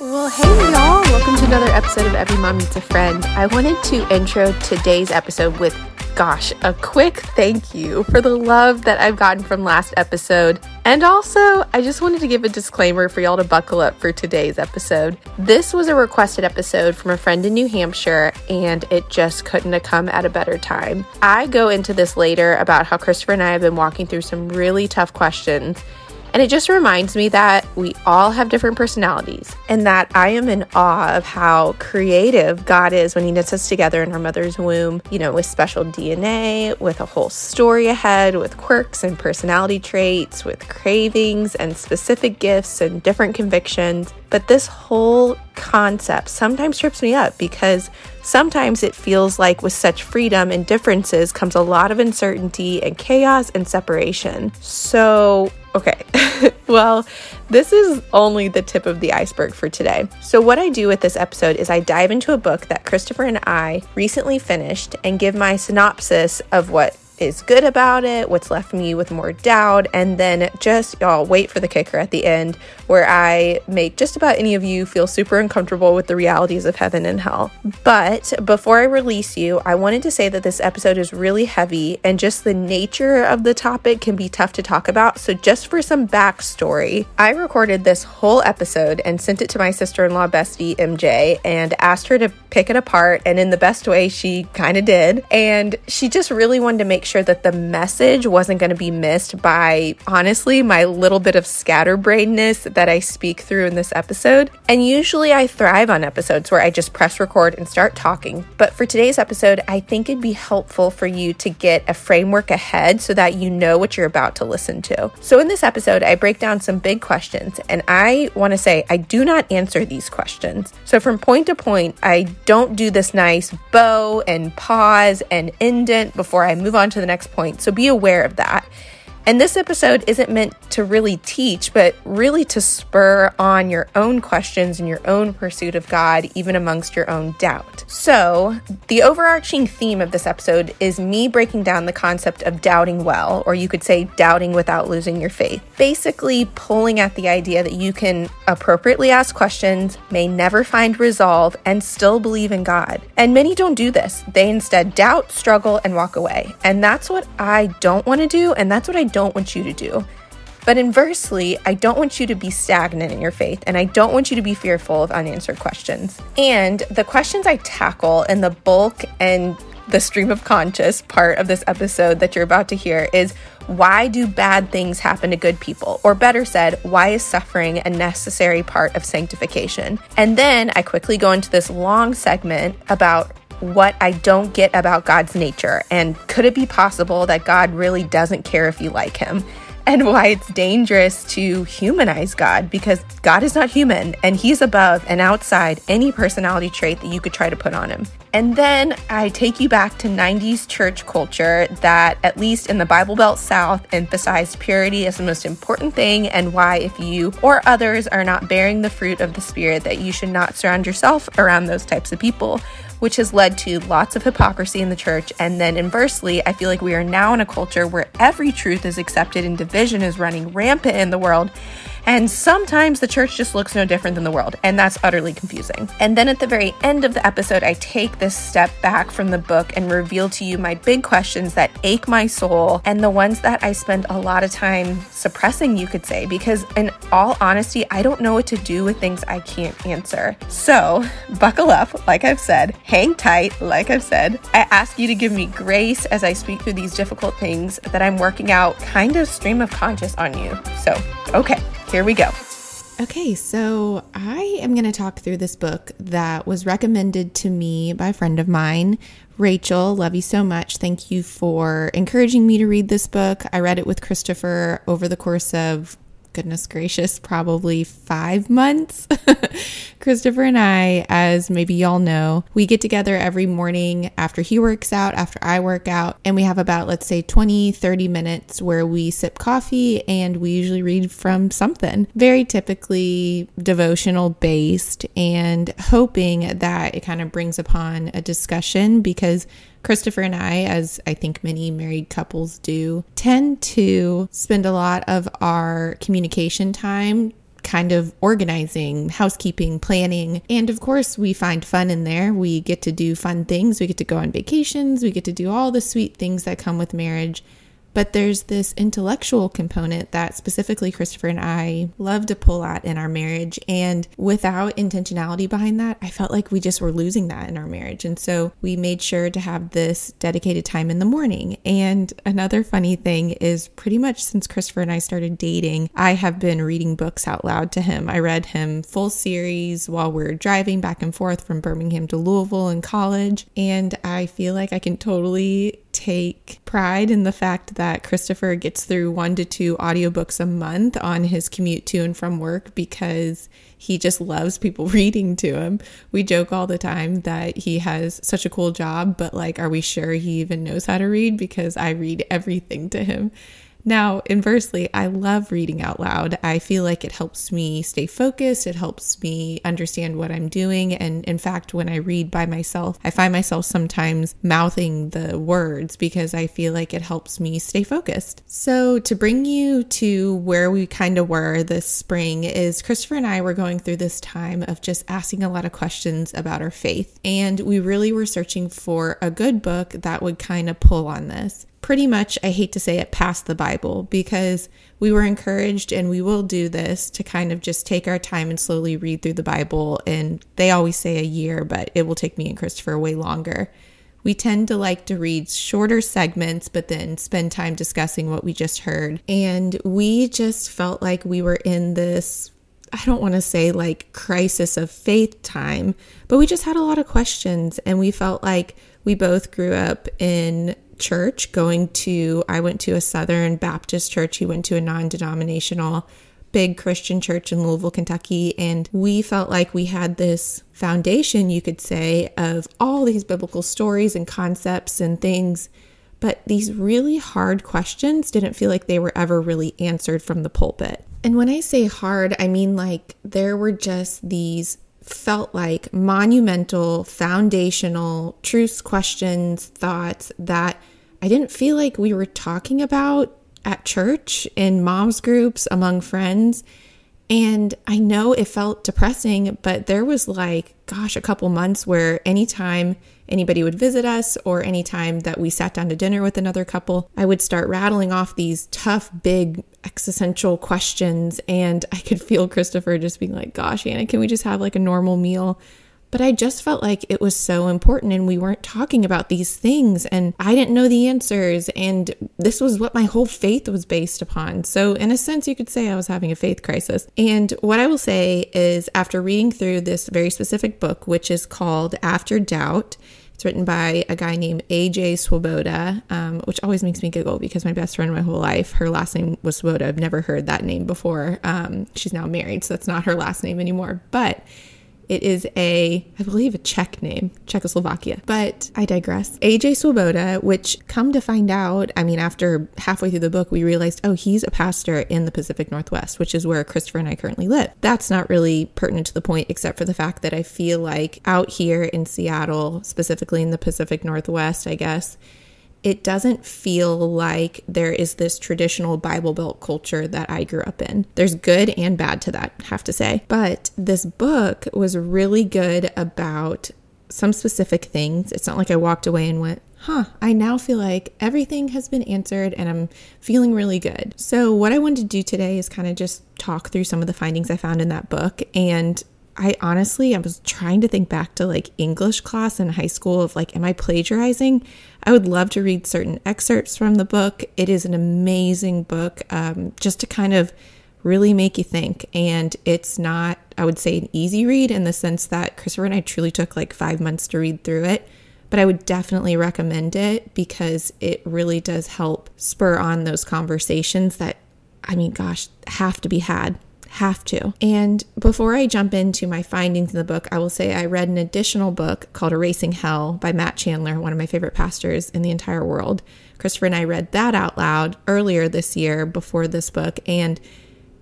Well, hey y'all, welcome to another episode of Every Mom Needs a Friend. I wanted to intro today's episode with, gosh, a quick thank you for the love that I've gotten from last episode. And also, I just wanted to give a disclaimer for y'all to buckle up for today's episode. This was a requested episode from a friend in New Hampshire, and it just couldn't have come at a better time. I go into this later about how Christopher and I have been walking through some really tough questions and it just reminds me that we all have different personalities and that I am in awe of how creative God is when He knits us together in our mother's womb, you know, with special DNA, with a whole story ahead, with quirks and personality traits, with cravings and specific gifts and different convictions. But this whole concept sometimes trips me up because sometimes it feels like with such freedom and differences comes a lot of uncertainty and chaos and separation. So, Okay, well, this is only the tip of the iceberg for today. So, what I do with this episode is I dive into a book that Christopher and I recently finished and give my synopsis of what is good about it, what's left me with more doubt, and then just y'all wait for the kicker at the end where I make just about any of you feel super uncomfortable with the realities of heaven and hell. But before I release you, I wanted to say that this episode is really heavy and just the nature of the topic can be tough to talk about. So, just for some backstory, I recorded this whole episode and sent it to my sister in law, Bestie MJ, and asked her to pick it apart. And in the best way, she kind of did. And she just really wanted to make sure that the message wasn't going to be missed by, honestly, my little bit of scatterbrainedness that I speak through in this episode. And usually I thrive on episodes where I just press record and start talking. But for today's episode, I think it'd be helpful for you to get a framework ahead so that you know what you're about to listen to. So in this episode, I break down some big questions, and I want to say I do not answer these questions. So from point to point, I don't do this nice bow and pause and indent before I move on to the next point. So be aware of that. And this episode isn't meant to really teach, but really to spur on your own questions and your own pursuit of God, even amongst your own doubt. So, the overarching theme of this episode is me breaking down the concept of doubting well, or you could say doubting without losing your faith. Basically, pulling at the idea that you can appropriately ask questions, may never find resolve, and still believe in God. And many don't do this. They instead doubt, struggle, and walk away. And that's what I don't want to do, and that's what I don't don't want you to do. But inversely, I don't want you to be stagnant in your faith and I don't want you to be fearful of unanswered questions. And the questions I tackle in the bulk and the stream of conscious part of this episode that you're about to hear is why do bad things happen to good people? Or better said, why is suffering a necessary part of sanctification? And then I quickly go into this long segment about what I don't get about God's nature and could it be possible that God really doesn't care if you like him? And why it's dangerous to humanize God because God is not human and he's above and outside any personality trait that you could try to put on him. And then I take you back to 90s church culture that, at least in the Bible Belt South, emphasized purity as the most important thing, and why, if you or others are not bearing the fruit of the Spirit, that you should not surround yourself around those types of people which has led to lots of hypocrisy in the church. And then inversely, I feel like we are now in a culture where every truth is accepted and division is running rampant in the world. And sometimes the church just looks no different than the world, and that's utterly confusing. And then at the very end of the episode, I take this step back from the book and reveal to you my big questions that ache my soul and the ones that I spend a lot of time suppressing, you could say, because in all honesty, I don't know what to do with things I can't answer. So buckle up, like I've said, hang tight, like I've said. I ask you to give me grace as I speak through these difficult things that I'm working out kind of stream of conscious on you. So, okay. Here we go. Okay, so I am going to talk through this book that was recommended to me by a friend of mine, Rachel. Love you so much. Thank you for encouraging me to read this book. I read it with Christopher over the course of goodness gracious, probably five months. Christopher and I, as maybe y'all know, we get together every morning after he works out, after I work out, and we have about, let's say, 20, 30 minutes where we sip coffee and we usually read from something very typically devotional based and hoping that it kind of brings upon a discussion because Christopher and I, as I think many married couples do, tend to spend a lot of our communication time kind of organizing, housekeeping, planning. And of course, we find fun in there. We get to do fun things. We get to go on vacations. We get to do all the sweet things that come with marriage. But there's this intellectual component that specifically Christopher and I love to pull at in our marriage. And without intentionality behind that, I felt like we just were losing that in our marriage. And so we made sure to have this dedicated time in the morning. And another funny thing is pretty much since Christopher and I started dating, I have been reading books out loud to him. I read him full series while we we're driving back and forth from Birmingham to Louisville in college. And I feel like I can totally take pride in the fact that Christopher gets through one to two audiobooks a month on his commute to and from work because he just loves people reading to him. We joke all the time that he has such a cool job, but like, are we sure he even knows how to read? Because I read everything to him. Now, inversely, I love reading out loud. I feel like it helps me stay focused. It helps me understand what I'm doing. And in fact, when I read by myself, I find myself sometimes mouthing the words because I feel like it helps me stay focused. So, to bring you to where we kind of were this spring, is Christopher and I were going through this time of just asking a lot of questions about our faith. And we really were searching for a good book that would kind of pull on this pretty much, I hate to say it, past the Bible because we were encouraged and we will do this to kind of just take our time and slowly read through the Bible. And they always say a year, but it will take me and Christopher way longer. We tend to like to read shorter segments, but then spend time discussing what we just heard. And we just felt like we were in this I don't want to say like crisis of faith time, but we just had a lot of questions and we felt like we both grew up in church, going to, I went to a Southern Baptist church. He went to a non denominational big Christian church in Louisville, Kentucky. And we felt like we had this foundation, you could say, of all these biblical stories and concepts and things. But these really hard questions didn't feel like they were ever really answered from the pulpit. And when I say hard, I mean like there were just these felt like monumental, foundational truths, questions, thoughts that I didn't feel like we were talking about at church, in moms groups, among friends. And I know it felt depressing, but there was like, gosh, a couple months where anytime anybody would visit us or anytime that we sat down to dinner with another couple, I would start rattling off these tough, big existential questions. And I could feel Christopher just being like, gosh, Anna, can we just have like a normal meal? But I just felt like it was so important and we weren't talking about these things and I didn't know the answers. And this was what my whole faith was based upon. So, in a sense, you could say I was having a faith crisis. And what I will say is, after reading through this very specific book, which is called After Doubt, it's written by a guy named AJ Swoboda, um, which always makes me giggle because my best friend my whole life, her last name was Swoboda. I've never heard that name before. Um, she's now married, so that's not her last name anymore. But it is a, I believe, a Czech name, Czechoslovakia. But I digress. AJ Swoboda, which come to find out, I mean, after halfway through the book, we realized, oh, he's a pastor in the Pacific Northwest, which is where Christopher and I currently live. That's not really pertinent to the point, except for the fact that I feel like out here in Seattle, specifically in the Pacific Northwest, I guess, it doesn't feel like there is this traditional Bible Belt culture that I grew up in. There's good and bad to that, have to say. But this book was really good about some specific things. It's not like I walked away and went, huh, I now feel like everything has been answered and I'm feeling really good. So, what I wanted to do today is kind of just talk through some of the findings I found in that book and I honestly, I was trying to think back to like English class in high school of like, am I plagiarizing? I would love to read certain excerpts from the book. It is an amazing book um, just to kind of really make you think. And it's not, I would say, an easy read in the sense that Christopher and I truly took like five months to read through it. But I would definitely recommend it because it really does help spur on those conversations that, I mean, gosh, have to be had have to. And before I jump into my findings in the book, I will say I read an additional book called Erasing Hell by Matt Chandler, one of my favorite pastors in the entire world. Christopher and I read that out loud earlier this year before this book, and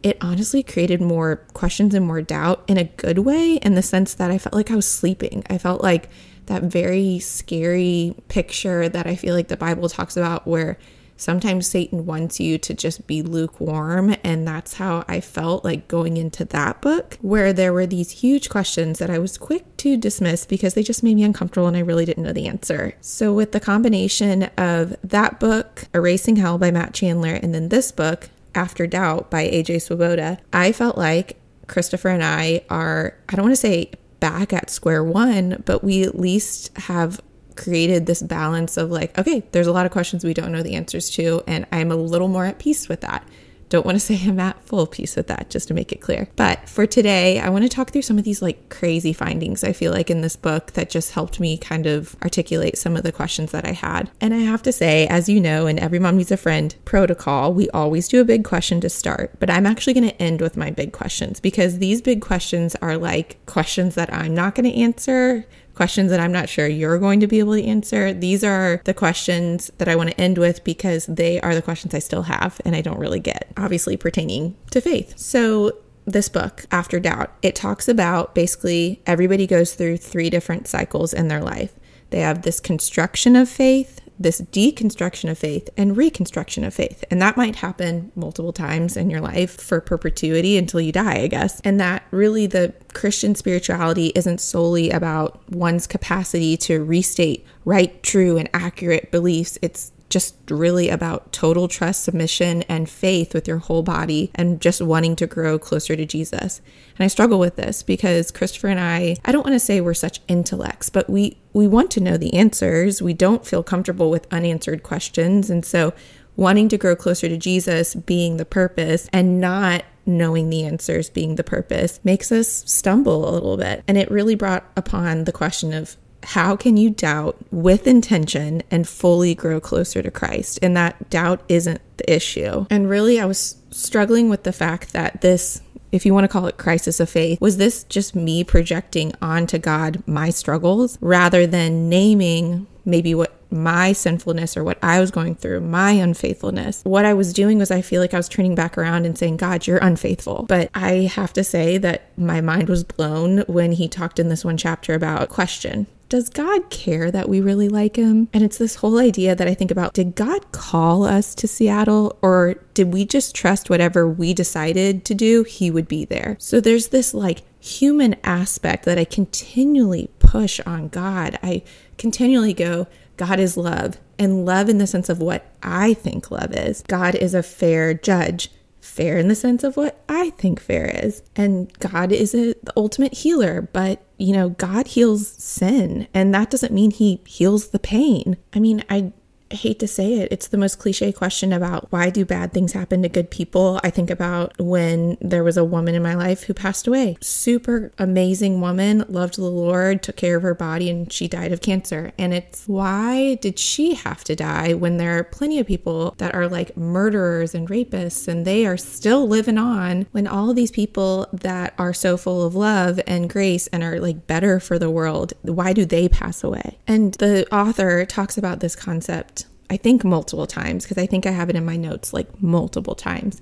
it honestly created more questions and more doubt in a good way, in the sense that I felt like I was sleeping. I felt like that very scary picture that I feel like the Bible talks about where sometimes Satan wants you to just be lukewarm. And that's how I felt like going into that book, where there were these huge questions that I was quick to dismiss because they just made me uncomfortable and I really didn't know the answer. So, with the combination of that book, Erasing Hell by Matt Chandler, and then this book, After Doubt by AJ Swoboda, I felt like Christopher and I are, I don't want to say back at square one, but we at least have created this balance of like, okay, there's a lot of questions we don't know the answers to, and I'm a little more at peace with that. Don't want to say I'm at full peace with that, just to make it clear. But for today, I want to talk through some of these like crazy findings I feel like in this book that just helped me kind of articulate some of the questions that I had. And I have to say, as you know, in Every Mom Needs a Friend protocol, we always do a big question to start. But I'm actually going to end with my big questions because these big questions are like questions that I'm not going to answer questions that I'm not sure you're going to be able to answer. These are the questions that I want to end with because they are the questions I still have and I don't really get, obviously pertaining to faith. So, this book, After Doubt, it talks about basically everybody goes through three different cycles in their life. They have this construction of faith, this deconstruction of faith and reconstruction of faith. And that might happen multiple times in your life for perpetuity until you die, I guess. And that really the Christian spirituality isn't solely about one's capacity to restate right, true, and accurate beliefs. It's just really about total trust, submission, and faith with your whole body and just wanting to grow closer to Jesus. And I struggle with this because Christopher and I, I don't want to say we're such intellects, but we we want to know the answers. We don't feel comfortable with unanswered questions. And so wanting to grow closer to Jesus being the purpose and not knowing the answers being the purpose makes us stumble a little bit. And it really brought upon the question of how can you doubt with intention and fully grow closer to Christ? And that doubt isn't the issue. And really, I was struggling with the fact that this if you want to call it crisis of faith, was this just me projecting onto God my struggles rather than naming maybe what my sinfulness or what I was going through, my unfaithfulness. What I was doing was I feel like I was turning back around and saying, God, you're unfaithful. But I have to say that my mind was blown when he talked in this one chapter about question does God care that we really like him? And it's this whole idea that I think about did God call us to Seattle or did we just trust whatever we decided to do, he would be there? So there's this like human aspect that I continually push on God. I continually go, God is love, and love in the sense of what I think love is. God is a fair judge fair in the sense of what I think fair is. And God is a, the ultimate healer, but you know, God heals sin, and that doesn't mean he heals the pain. I mean, I I hate to say it, it's the most cliche question about why do bad things happen to good people. I think about when there was a woman in my life who passed away. Super amazing woman, loved the Lord, took care of her body, and she died of cancer. And it's why did she have to die when there are plenty of people that are like murderers and rapists and they are still living on when all these people that are so full of love and grace and are like better for the world, why do they pass away? And the author talks about this concept I think multiple times because I think I have it in my notes like multiple times.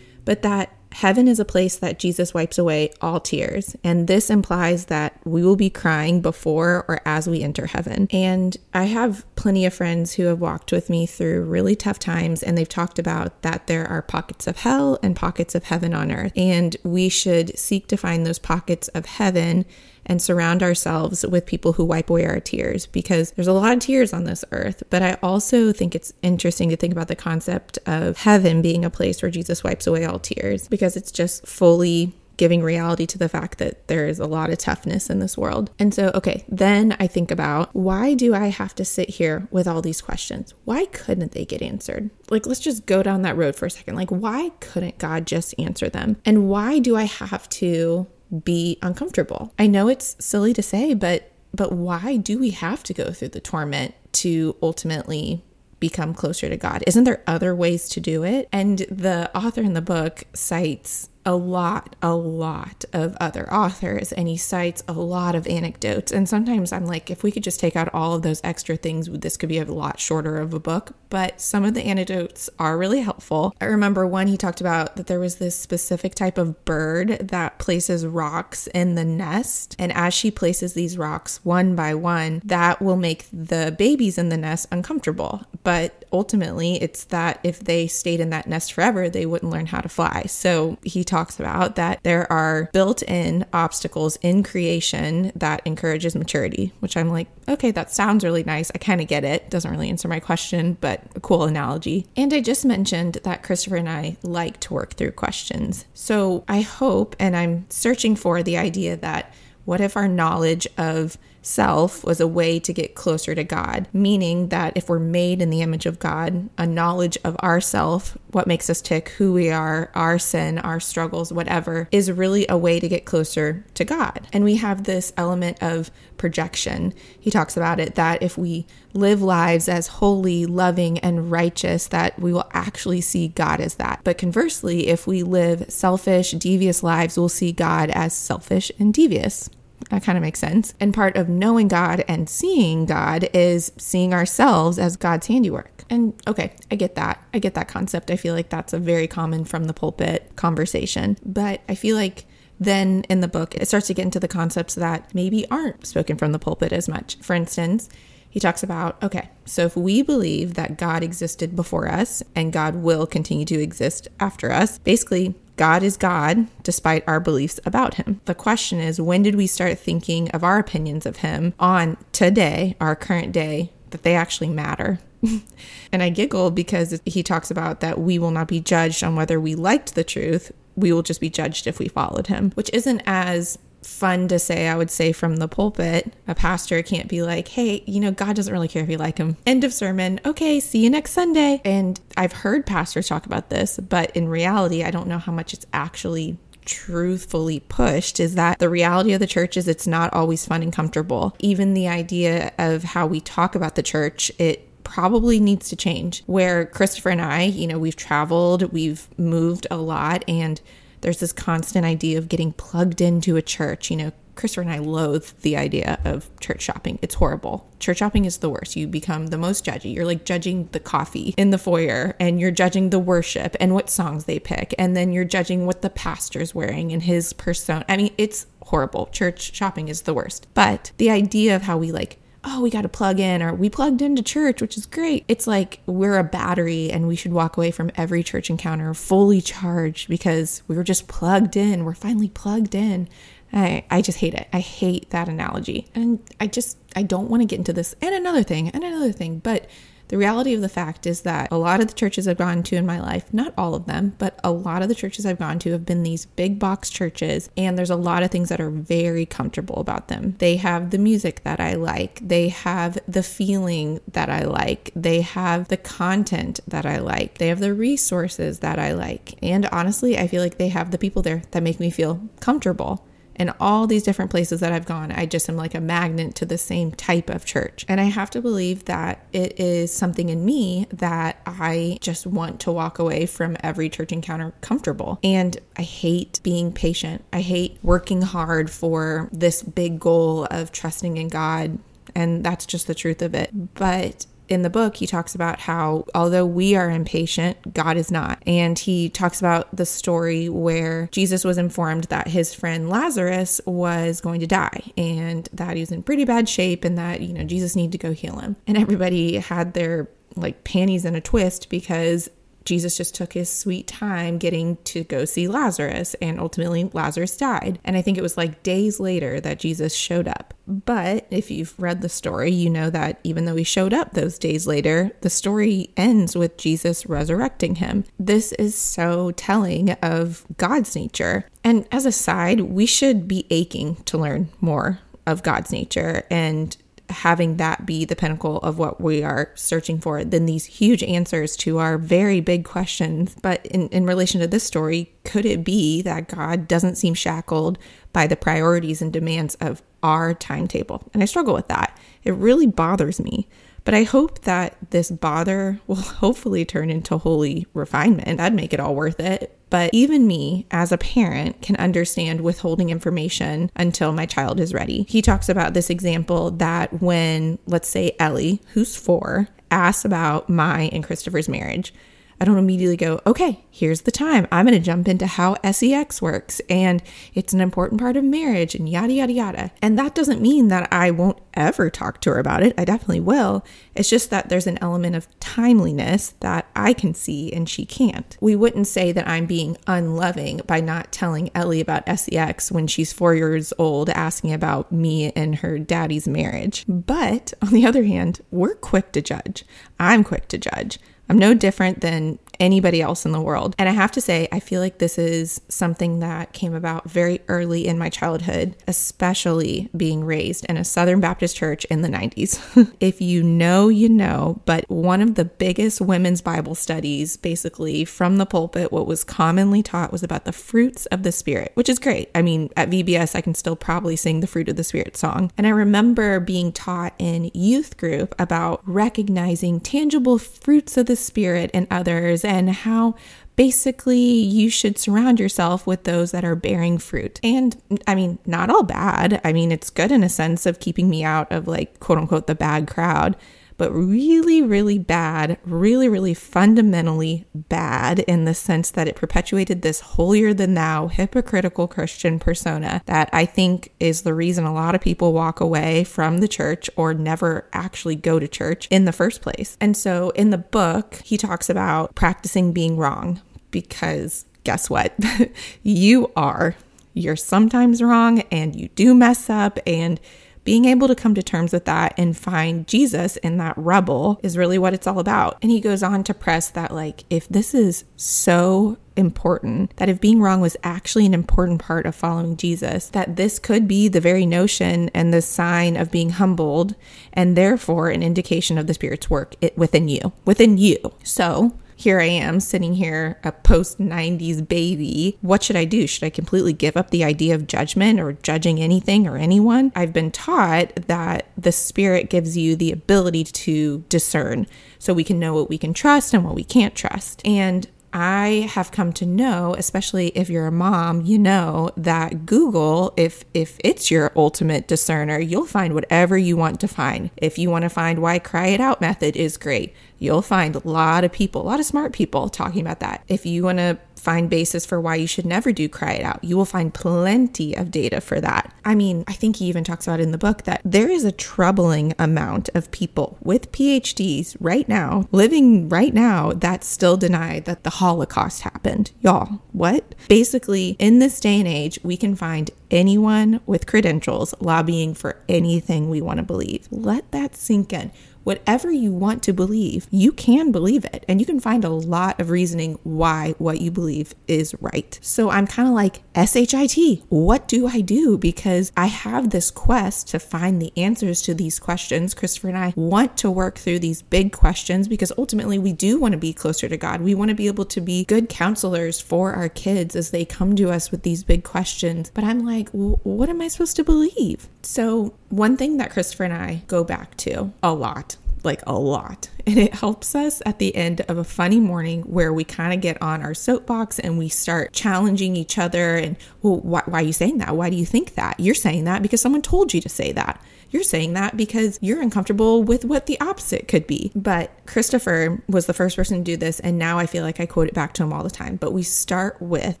But that heaven is a place that Jesus wipes away all tears. And this implies that we will be crying before or as we enter heaven. And I have plenty of friends who have walked with me through really tough times, and they've talked about that there are pockets of hell and pockets of heaven on earth. And we should seek to find those pockets of heaven and surround ourselves with people who wipe away our tears because there's a lot of tears on this earth. But I also think it's interesting to think about the concept of heaven being a place where Jesus wipes away all tears because it's just fully giving reality to the fact that there is a lot of toughness in this world. And so, okay, then I think about why do I have to sit here with all these questions? Why couldn't they get answered? Like, let's just go down that road for a second. Like, why couldn't God just answer them? And why do I have to be uncomfortable. I know it's silly to say, but but why do we have to go through the torment to ultimately become closer to God? Isn't there other ways to do it? And the author in the book cites a lot, a lot of other authors, and he cites a lot of anecdotes. And sometimes I'm like, if we could just take out all of those extra things, this could be a lot shorter of a book. But some of the anecdotes are really helpful. I remember one he talked about that there was this specific type of bird that places rocks in the nest. And as she places these rocks one by one, that will make the babies in the nest uncomfortable. But ultimately, it's that if they stayed in that nest forever, they wouldn't learn how to fly. So he talks about that there are built in obstacles in creation that encourages maturity, which I'm like, okay, that sounds really nice. I kind of get it. Doesn't really answer my question, but a cool analogy. And I just mentioned that Christopher and I like to work through questions. So I hope, and I'm searching for the idea that what if our knowledge of self was a way to get closer to God, meaning that if we're made in the image of God, a knowledge of ourself, what makes us tick, who we are, our sin, our struggles, whatever, is really a way to get closer to God. And we have this element of projection. He talks about it that if we live lives as holy, loving, and righteous, that we will actually see God as that. But conversely, if we live selfish, devious lives, we'll see God as selfish and devious. That kind of makes sense. And part of knowing God and seeing God is seeing ourselves as God's handiwork. And okay, I get that. I get that concept. I feel like that's a very common from the pulpit conversation. But I feel like then in the book, it starts to get into the concepts that maybe aren't spoken from the pulpit as much. For instance, he talks about okay, so if we believe that God existed before us and God will continue to exist after us, basically, God is God despite our beliefs about him. The question is when did we start thinking of our opinions of him on today, our current day, that they actually matter? and I giggle because he talks about that we will not be judged on whether we liked the truth. We will just be judged if we followed him, which isn't as fun to say, I would say, from the pulpit. A pastor can't be like, hey, you know, God doesn't really care if you like him. End of sermon. Okay, see you next Sunday. And I've heard pastors talk about this, but in reality, I don't know how much it's actually truthfully pushed is that the reality of the church is it's not always fun and comfortable. Even the idea of how we talk about the church, it probably needs to change. Where Christopher and I, you know, we've traveled, we've moved a lot, and there's this constant idea of getting plugged into a church. You know, Christopher and I loathe the idea of church shopping. It's horrible. Church shopping is the worst. You become the most judgy. You're like judging the coffee in the foyer and you're judging the worship and what songs they pick. And then you're judging what the pastor's wearing and his persona. I mean, it's horrible. Church shopping is the worst. But the idea of how we like oh, we got to plug in or we plugged into church, which is great. It's like we're a battery and we should walk away from every church encounter fully charged because we were just plugged in. We're finally plugged in. I, I just hate it. I hate that analogy. And I just, I don't want to get into this and another thing and another thing, but the reality of the fact is that a lot of the churches I've gone to in my life, not all of them, but a lot of the churches I've gone to have been these big box churches, and there's a lot of things that are very comfortable about them. They have the music that I like, they have the feeling that I like, they have the content that I like, they have the resources that I like. And honestly, I feel like they have the people there that make me feel comfortable and all these different places that I've gone, I just am like a magnet to the same type of church. And I have to believe that it is something in me that I just want to walk away from every church encounter comfortable. And I hate being patient. I hate working hard for this big goal of trusting in God and that's just the truth of it. But in the book, he talks about how although we are impatient, God is not. And he talks about the story where Jesus was informed that his friend Lazarus was going to die and that he was in pretty bad shape and that, you know, Jesus needed to go heal him. And everybody had their like panties in a twist because Jesus just took his sweet time getting to go see Lazarus, and ultimately Lazarus died. And I think it was like days later that Jesus showed up. But if you've read the story, you know that even though he showed up those days later, the story ends with Jesus resurrecting him. This is so telling of God's nature. And as a side, we should be aching to learn more of God's nature and having that be the pinnacle of what we are searching for than these huge answers to our very big questions. But in, in relation to this story, could it be that God doesn't seem shackled by the priorities and demands of our timetable? And I struggle with that. It really bothers me. But I hope that this bother will hopefully turn into holy refinement. That'd make it all worth it. But even me, as a parent, can understand withholding information until my child is ready. He talks about this example that when, let's say, Ellie, who's four, asks about my and Christopher's marriage, I don't immediately go, okay, here's the time. I'm going to jump into how sex works and it's an important part of marriage and yada, yada, yada. And that doesn't mean that I won't ever talk to her about it. I definitely will. It's just that there's an element of timeliness that I can see and she can't. We wouldn't say that I'm being unloving by not telling Ellie about sex when she's four years old asking about me and her daddy's marriage. But on the other hand, we're quick to judge. I'm quick to judge. I'm no different than anybody else in the world. And I have to say, I feel like this is something that came about very early in my childhood, especially being raised in a Southern Baptist church in the 90s. if you know, you know, but one of the biggest women's Bible studies, basically from the pulpit, what was commonly taught was about the fruits of the Spirit, which is great. I mean, at VBS, I can still probably sing the Fruit of the Spirit song. And I remember being taught in youth group about recognizing tangible fruits of the Spirit in others and how basically you should surround yourself with those that are bearing fruit. And I mean, not all bad. I mean, it's good in a sense of keeping me out of like quote unquote the bad crowd but really, really bad, really, really fundamentally bad in the sense that it perpetuated this holier than thou, hypocritical Christian persona that I think is the reason a lot of people walk away from the church or never actually go to church in the first place. And so in the book, he talks about practicing being wrong because guess what? you are. You're sometimes wrong and you do mess up and being able to come to terms with that and find Jesus in that rubble is really what it's all about. And he goes on to press that, like, if this is so important, that if being wrong was actually an important part of following Jesus, that this could be the very notion and the sign of being humbled and therefore an indication of the Spirit's work within you, within you. So, here I am sitting here, a post 90s baby. What should I do? Should I completely give up the idea of judgment or judging anything or anyone? I've been taught that the Spirit gives you the ability to discern so we can know what we can trust and what we can't trust. And I have come to know, especially if you're a mom, you know that Google, if if it's your ultimate discerner, you'll find whatever you want to find. If you want to find why cry it out method is great, you'll find a lot of people, a lot of smart people talking about that. If you want to find basis for why you should never do cry it out. You will find plenty of data for that. I mean, I think he even talks about in the book that there is a troubling amount of people with PhDs right now, living right now, that still deny that the Holocaust happened. Y'all, what? Basically, in this day and age, we can find anyone with credentials lobbying for anything we want to believe. Let that sink in whatever you want to believe, you can believe it. And you can find a lot of reasoning why what you believe is right. So I'm kind of like, SHIT, what do I do? Because I have this quest to find the answers to these questions. Christopher and I want to work through these big questions because ultimately we do want to be closer to God. We want to be able to be good counselors for our kids as they come to us with these big questions. But I'm like, what am I supposed to believe? So, one thing that Christopher and I go back to a lot like a lot. And it helps us at the end of a funny morning where we kind of get on our soapbox and we start challenging each other. And, well, why, why, are you saying that? Why do you think that? You're saying that because someone told you to say that. You're saying that because you're uncomfortable with what the opposite could be. But Christopher was the first person to do this. And now I feel like I quote it back to him all the time. But we start with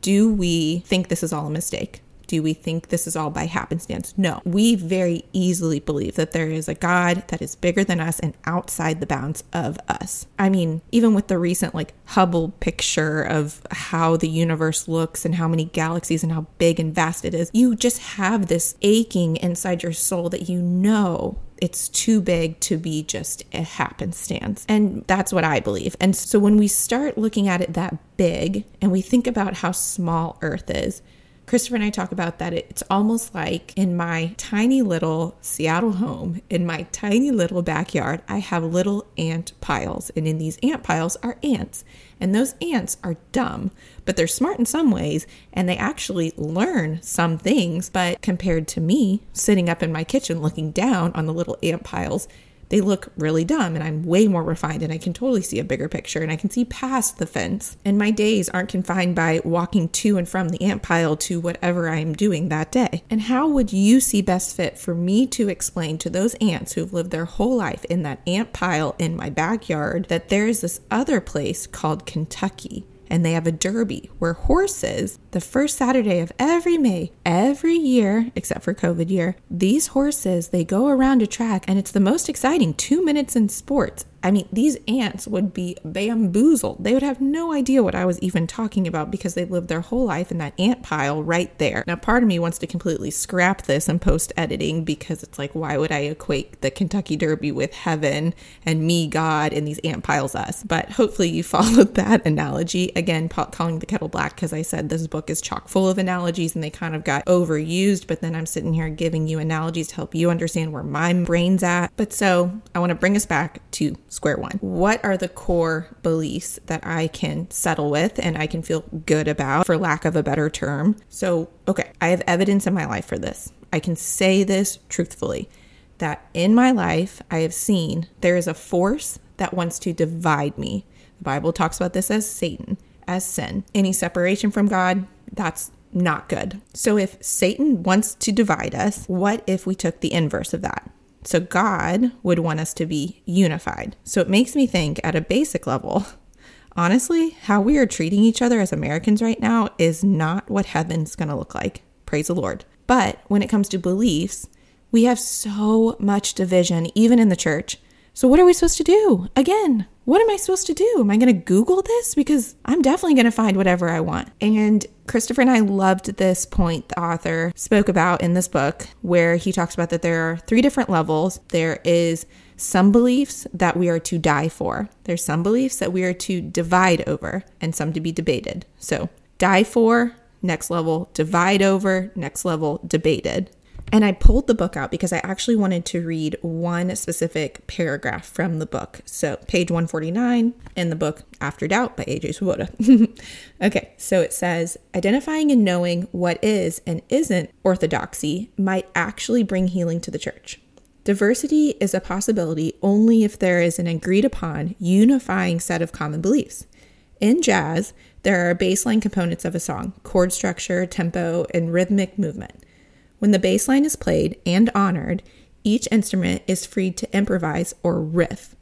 Do we think this is all a mistake? Do we think this is all by happenstance? No. We very easily believe that there is a God that is bigger than us and outside the bounds of us. I mean, even with the recent like Hubble picture of how the universe looks and how many galaxies and how big and vast it is, you just have this aching inside your soul that you know it's too big to be just a happenstance. And that's what I believe. And so when we start looking at it that big and we think about how small Earth is, Christopher and I talk about that it's almost like in my tiny little Seattle home, in my tiny little backyard, I have little ant piles. And in these ant piles are ants. And those ants are dumb, but they're smart in some ways and they actually learn some things. But compared to me sitting up in my kitchen looking down on the little ant piles, they look really dumb and I'm way more refined and I can totally see a bigger picture and I can see past the fence. And my days aren't confined by walking to and from the ant pile to whatever I am doing that day. And how would you see best fit for me to explain to those ants who've lived their whole life in that ant pile in my backyard that there is this other place called Kentucky? And they have a derby where horses, the first Saturday of every May, every year, except for COVID year, these horses, they go around a track and it's the most exciting two minutes in sports. I mean, these ants would be bamboozled. They would have no idea what I was even talking about because they lived their whole life in that ant pile right there. Now, part of me wants to completely scrap this and post editing because it's like, why would I equate the Kentucky Derby with heaven and me, God, and these ant piles, us? But hopefully you followed that analogy. Again, calling the kettle black because I said this book is chock full of analogies and they kind of got overused, but then I'm sitting here giving you analogies to help you understand where my brain's at. But so I want to bring us back to square one. What are the core beliefs that I can settle with and I can feel good about, for lack of a better term? So, okay, I have evidence in my life for this. I can say this truthfully that in my life, I have seen there is a force that wants to divide me. The Bible talks about this as Satan, as sin. Any separation from God, that's not good. So if Satan wants to divide us, what if we took the inverse of that? So God would want us to be unified. So it makes me think at a basic level, honestly, how we are treating each other as Americans right now is not what heaven's going to look like. Praise the Lord. But when it comes to beliefs, we have so much division, even in the church. So, what are we supposed to do? Again, what am I supposed to do? Am I going to Google this? Because I'm definitely going to find whatever I want. And Christopher and I loved this point the author spoke about in this book, where he talks about that there are three different levels. There is some beliefs that we are to die for, there's some beliefs that we are to divide over, and some to be debated. So, die for, next level, divide over, next level, debated. And I pulled the book out because I actually wanted to read one specific paragraph from the book. So, page 149 in the book After Doubt by AJ Swoboda. okay, so it says identifying and knowing what is and isn't orthodoxy might actually bring healing to the church. Diversity is a possibility only if there is an agreed upon, unifying set of common beliefs. In jazz, there are baseline components of a song chord structure, tempo, and rhythmic movement. When the bass line is played and honored, each instrument is free to improvise or riff.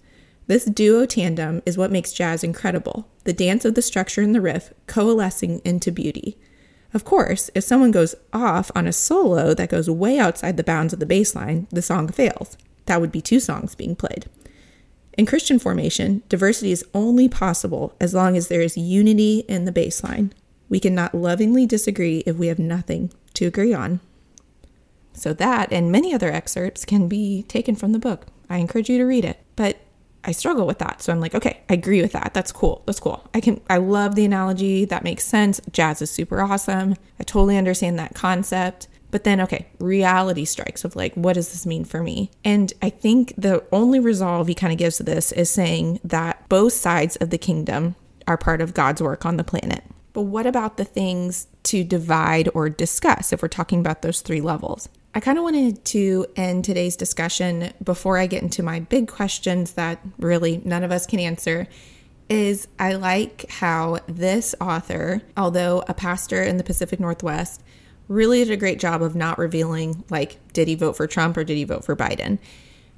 This duo tandem is what makes jazz incredible the dance of the structure and the riff coalescing into beauty. Of course, if someone goes off on a solo that goes way outside the bounds of the bass line, the song fails. That would be two songs being played. In Christian formation, diversity is only possible as long as there is unity in the bass line. We cannot lovingly disagree if we have nothing to agree on. So that and many other excerpts can be taken from the book. I encourage you to read it. But I struggle with that. So I'm like, okay, I agree with that. That's cool. That's cool. I can I love the analogy. That makes sense. Jazz is super awesome. I totally understand that concept. But then, okay, reality strikes of like, what does this mean for me? And I think the only resolve he kind of gives to this is saying that both sides of the kingdom are part of God's work on the planet. But what about the things to divide or discuss if we're talking about those three levels? I kind of wanted to end today's discussion before I get into my big questions that really none of us can answer. Is I like how this author, although a pastor in the Pacific Northwest, really did a great job of not revealing, like, did he vote for Trump or did he vote for Biden?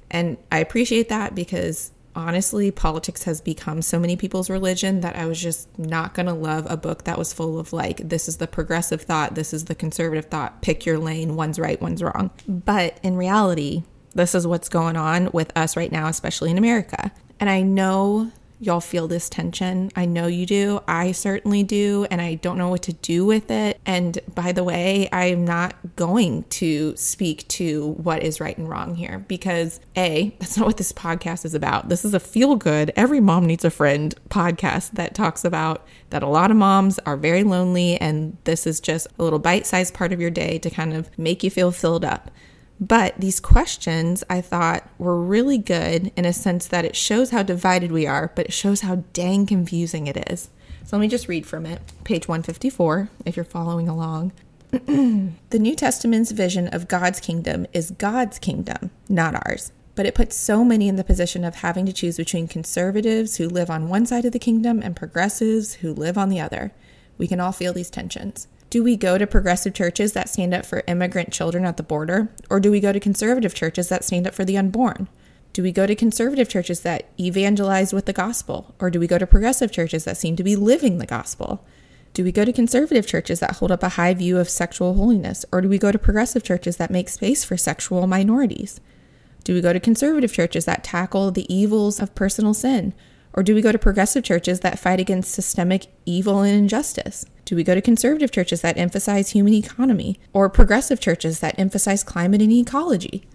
And I appreciate that because honestly, politics has become so many people's religion that I was just not going to love a book that was full of like, this is the progressive thought, this is the conservative thought, pick your lane, one's right, one's wrong. But in reality, this is what's going on with us right now, especially in America. And I know y'all feel this tension. I know you do. I certainly do. And I don't know what to do with it. And by the way, I'm not going to speak to what is right and wrong here because A, that's not what this podcast is about. This is a feel good, every mom needs a friend podcast that talks about that a lot of moms are very lonely. And this is just a little bite sized part of your day to kind of make you feel filled up. But these questions I thought were really good in a sense that it shows how divided we are, but it shows how dang confusing it is. So let me just read from it, page 154, if you're following along. the New Testament's vision of God's kingdom is God's kingdom, not ours. but it puts so many in the position of having to choose between conservatives who live on one side of the kingdom and progressives who live on the other. We can all feel these tensions. Do we go to progressive churches that stand up for immigrant children at the border, or do we go to conservative churches that stand up for the unborn? Do we go to conservative churches that evangelize with the gospel, or do we go to progressive churches that seem to be living the gospel? Do we go to conservative churches that hold up a high view of sexual holiness, or do we go to progressive churches that make space for sexual minorities? Do we go to conservative churches that tackle the evils of personal sin? Or do we go to progressive churches that fight against systemic evil and injustice? Do we go to conservative churches that emphasize human economy? Or progressive churches that emphasize climate and ecology?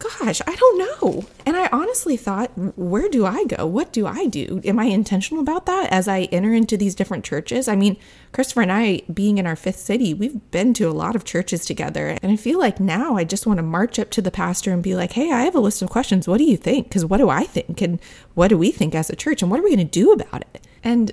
Gosh, I don't know. And I honestly thought, where do I go? What do I do? Am I intentional about that as I enter into these different churches? I mean, Christopher and I, being in our fifth city, we've been to a lot of churches together. And I feel like now I just want to march up to the pastor and be like, hey, I have a list of questions. What do you think? Because what do I think? And what do we think as a church? And what are we going to do about it? And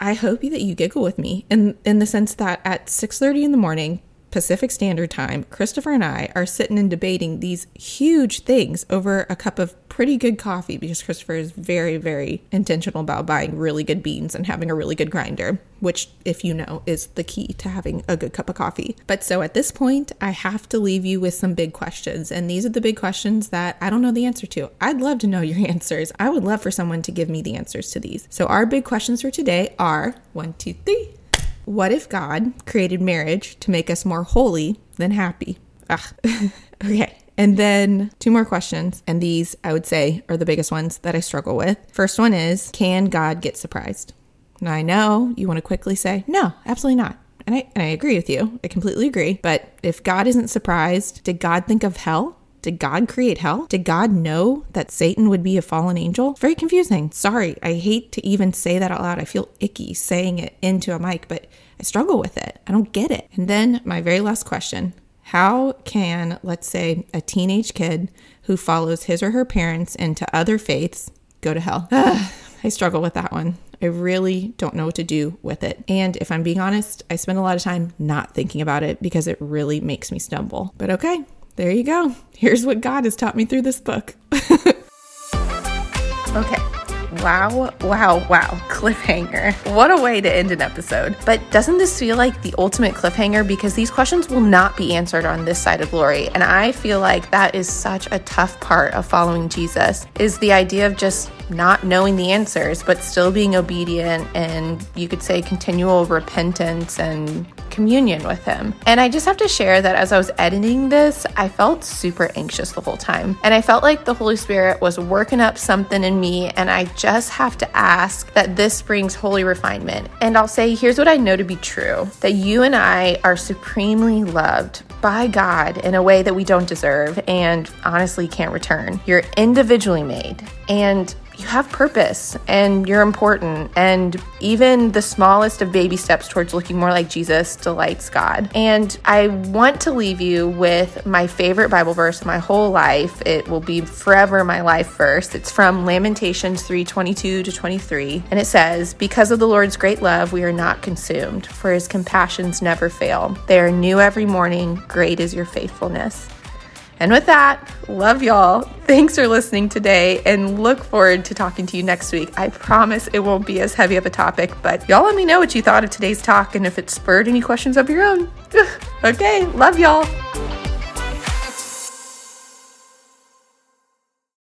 I hope that you giggle with me in, in the sense that at 6.30 in the morning, Pacific Standard Time, Christopher and I are sitting and debating these huge things over a cup of pretty good coffee because Christopher is very, very intentional about buying really good beans and having a really good grinder, which, if you know, is the key to having a good cup of coffee. But so at this point, I have to leave you with some big questions. And these are the big questions that I don't know the answer to. I'd love to know your answers. I would love for someone to give me the answers to these. So, our big questions for today are one, two, three. What if God created marriage to make us more holy than happy? Ah, okay. And then two more questions. And these, I would say, are the biggest ones that I struggle with. First one is Can God get surprised? Now, I know you want to quickly say, No, absolutely not. And I, and I agree with you. I completely agree. But if God isn't surprised, did God think of hell? Did God create hell? Did God know that Satan would be a fallen angel? Very confusing. Sorry, I hate to even say that out loud. I feel icky saying it into a mic, but I struggle with it. I don't get it. And then my very last question How can, let's say, a teenage kid who follows his or her parents into other faiths go to hell? I struggle with that one. I really don't know what to do with it. And if I'm being honest, I spend a lot of time not thinking about it because it really makes me stumble. But okay, there you go. Here's what God has taught me through this book. okay. Wow, wow, wow. Cliffhanger. What a way to end an episode. But doesn't this feel like the ultimate cliffhanger? Because these questions will not be answered on this side of glory. And I feel like that is such a tough part of following Jesus is the idea of just not knowing the answers, but still being obedient and you could say continual repentance and communion with Him. And I just have to share that as I was editing this, I felt super anxious the whole time. And I felt like the Holy Spirit was working up something in me. And I just have to ask that this brings holy refinement. And I'll say, here's what I know to be true that you and I are supremely loved by God in a way that we don't deserve and honestly can't return. You're individually made. And you have purpose and you're important. And even the smallest of baby steps towards looking more like Jesus delights God. And I want to leave you with my favorite Bible verse of my whole life. It will be forever my life verse. It's from Lamentations 3:22 to 23. And it says, Because of the Lord's great love, we are not consumed, for his compassions never fail. They are new every morning. Great is your faithfulness. And with that, love y'all. Thanks for listening today and look forward to talking to you next week. I promise it won't be as heavy of a topic, but y'all let me know what you thought of today's talk and if it spurred any questions of your own. okay, love y'all.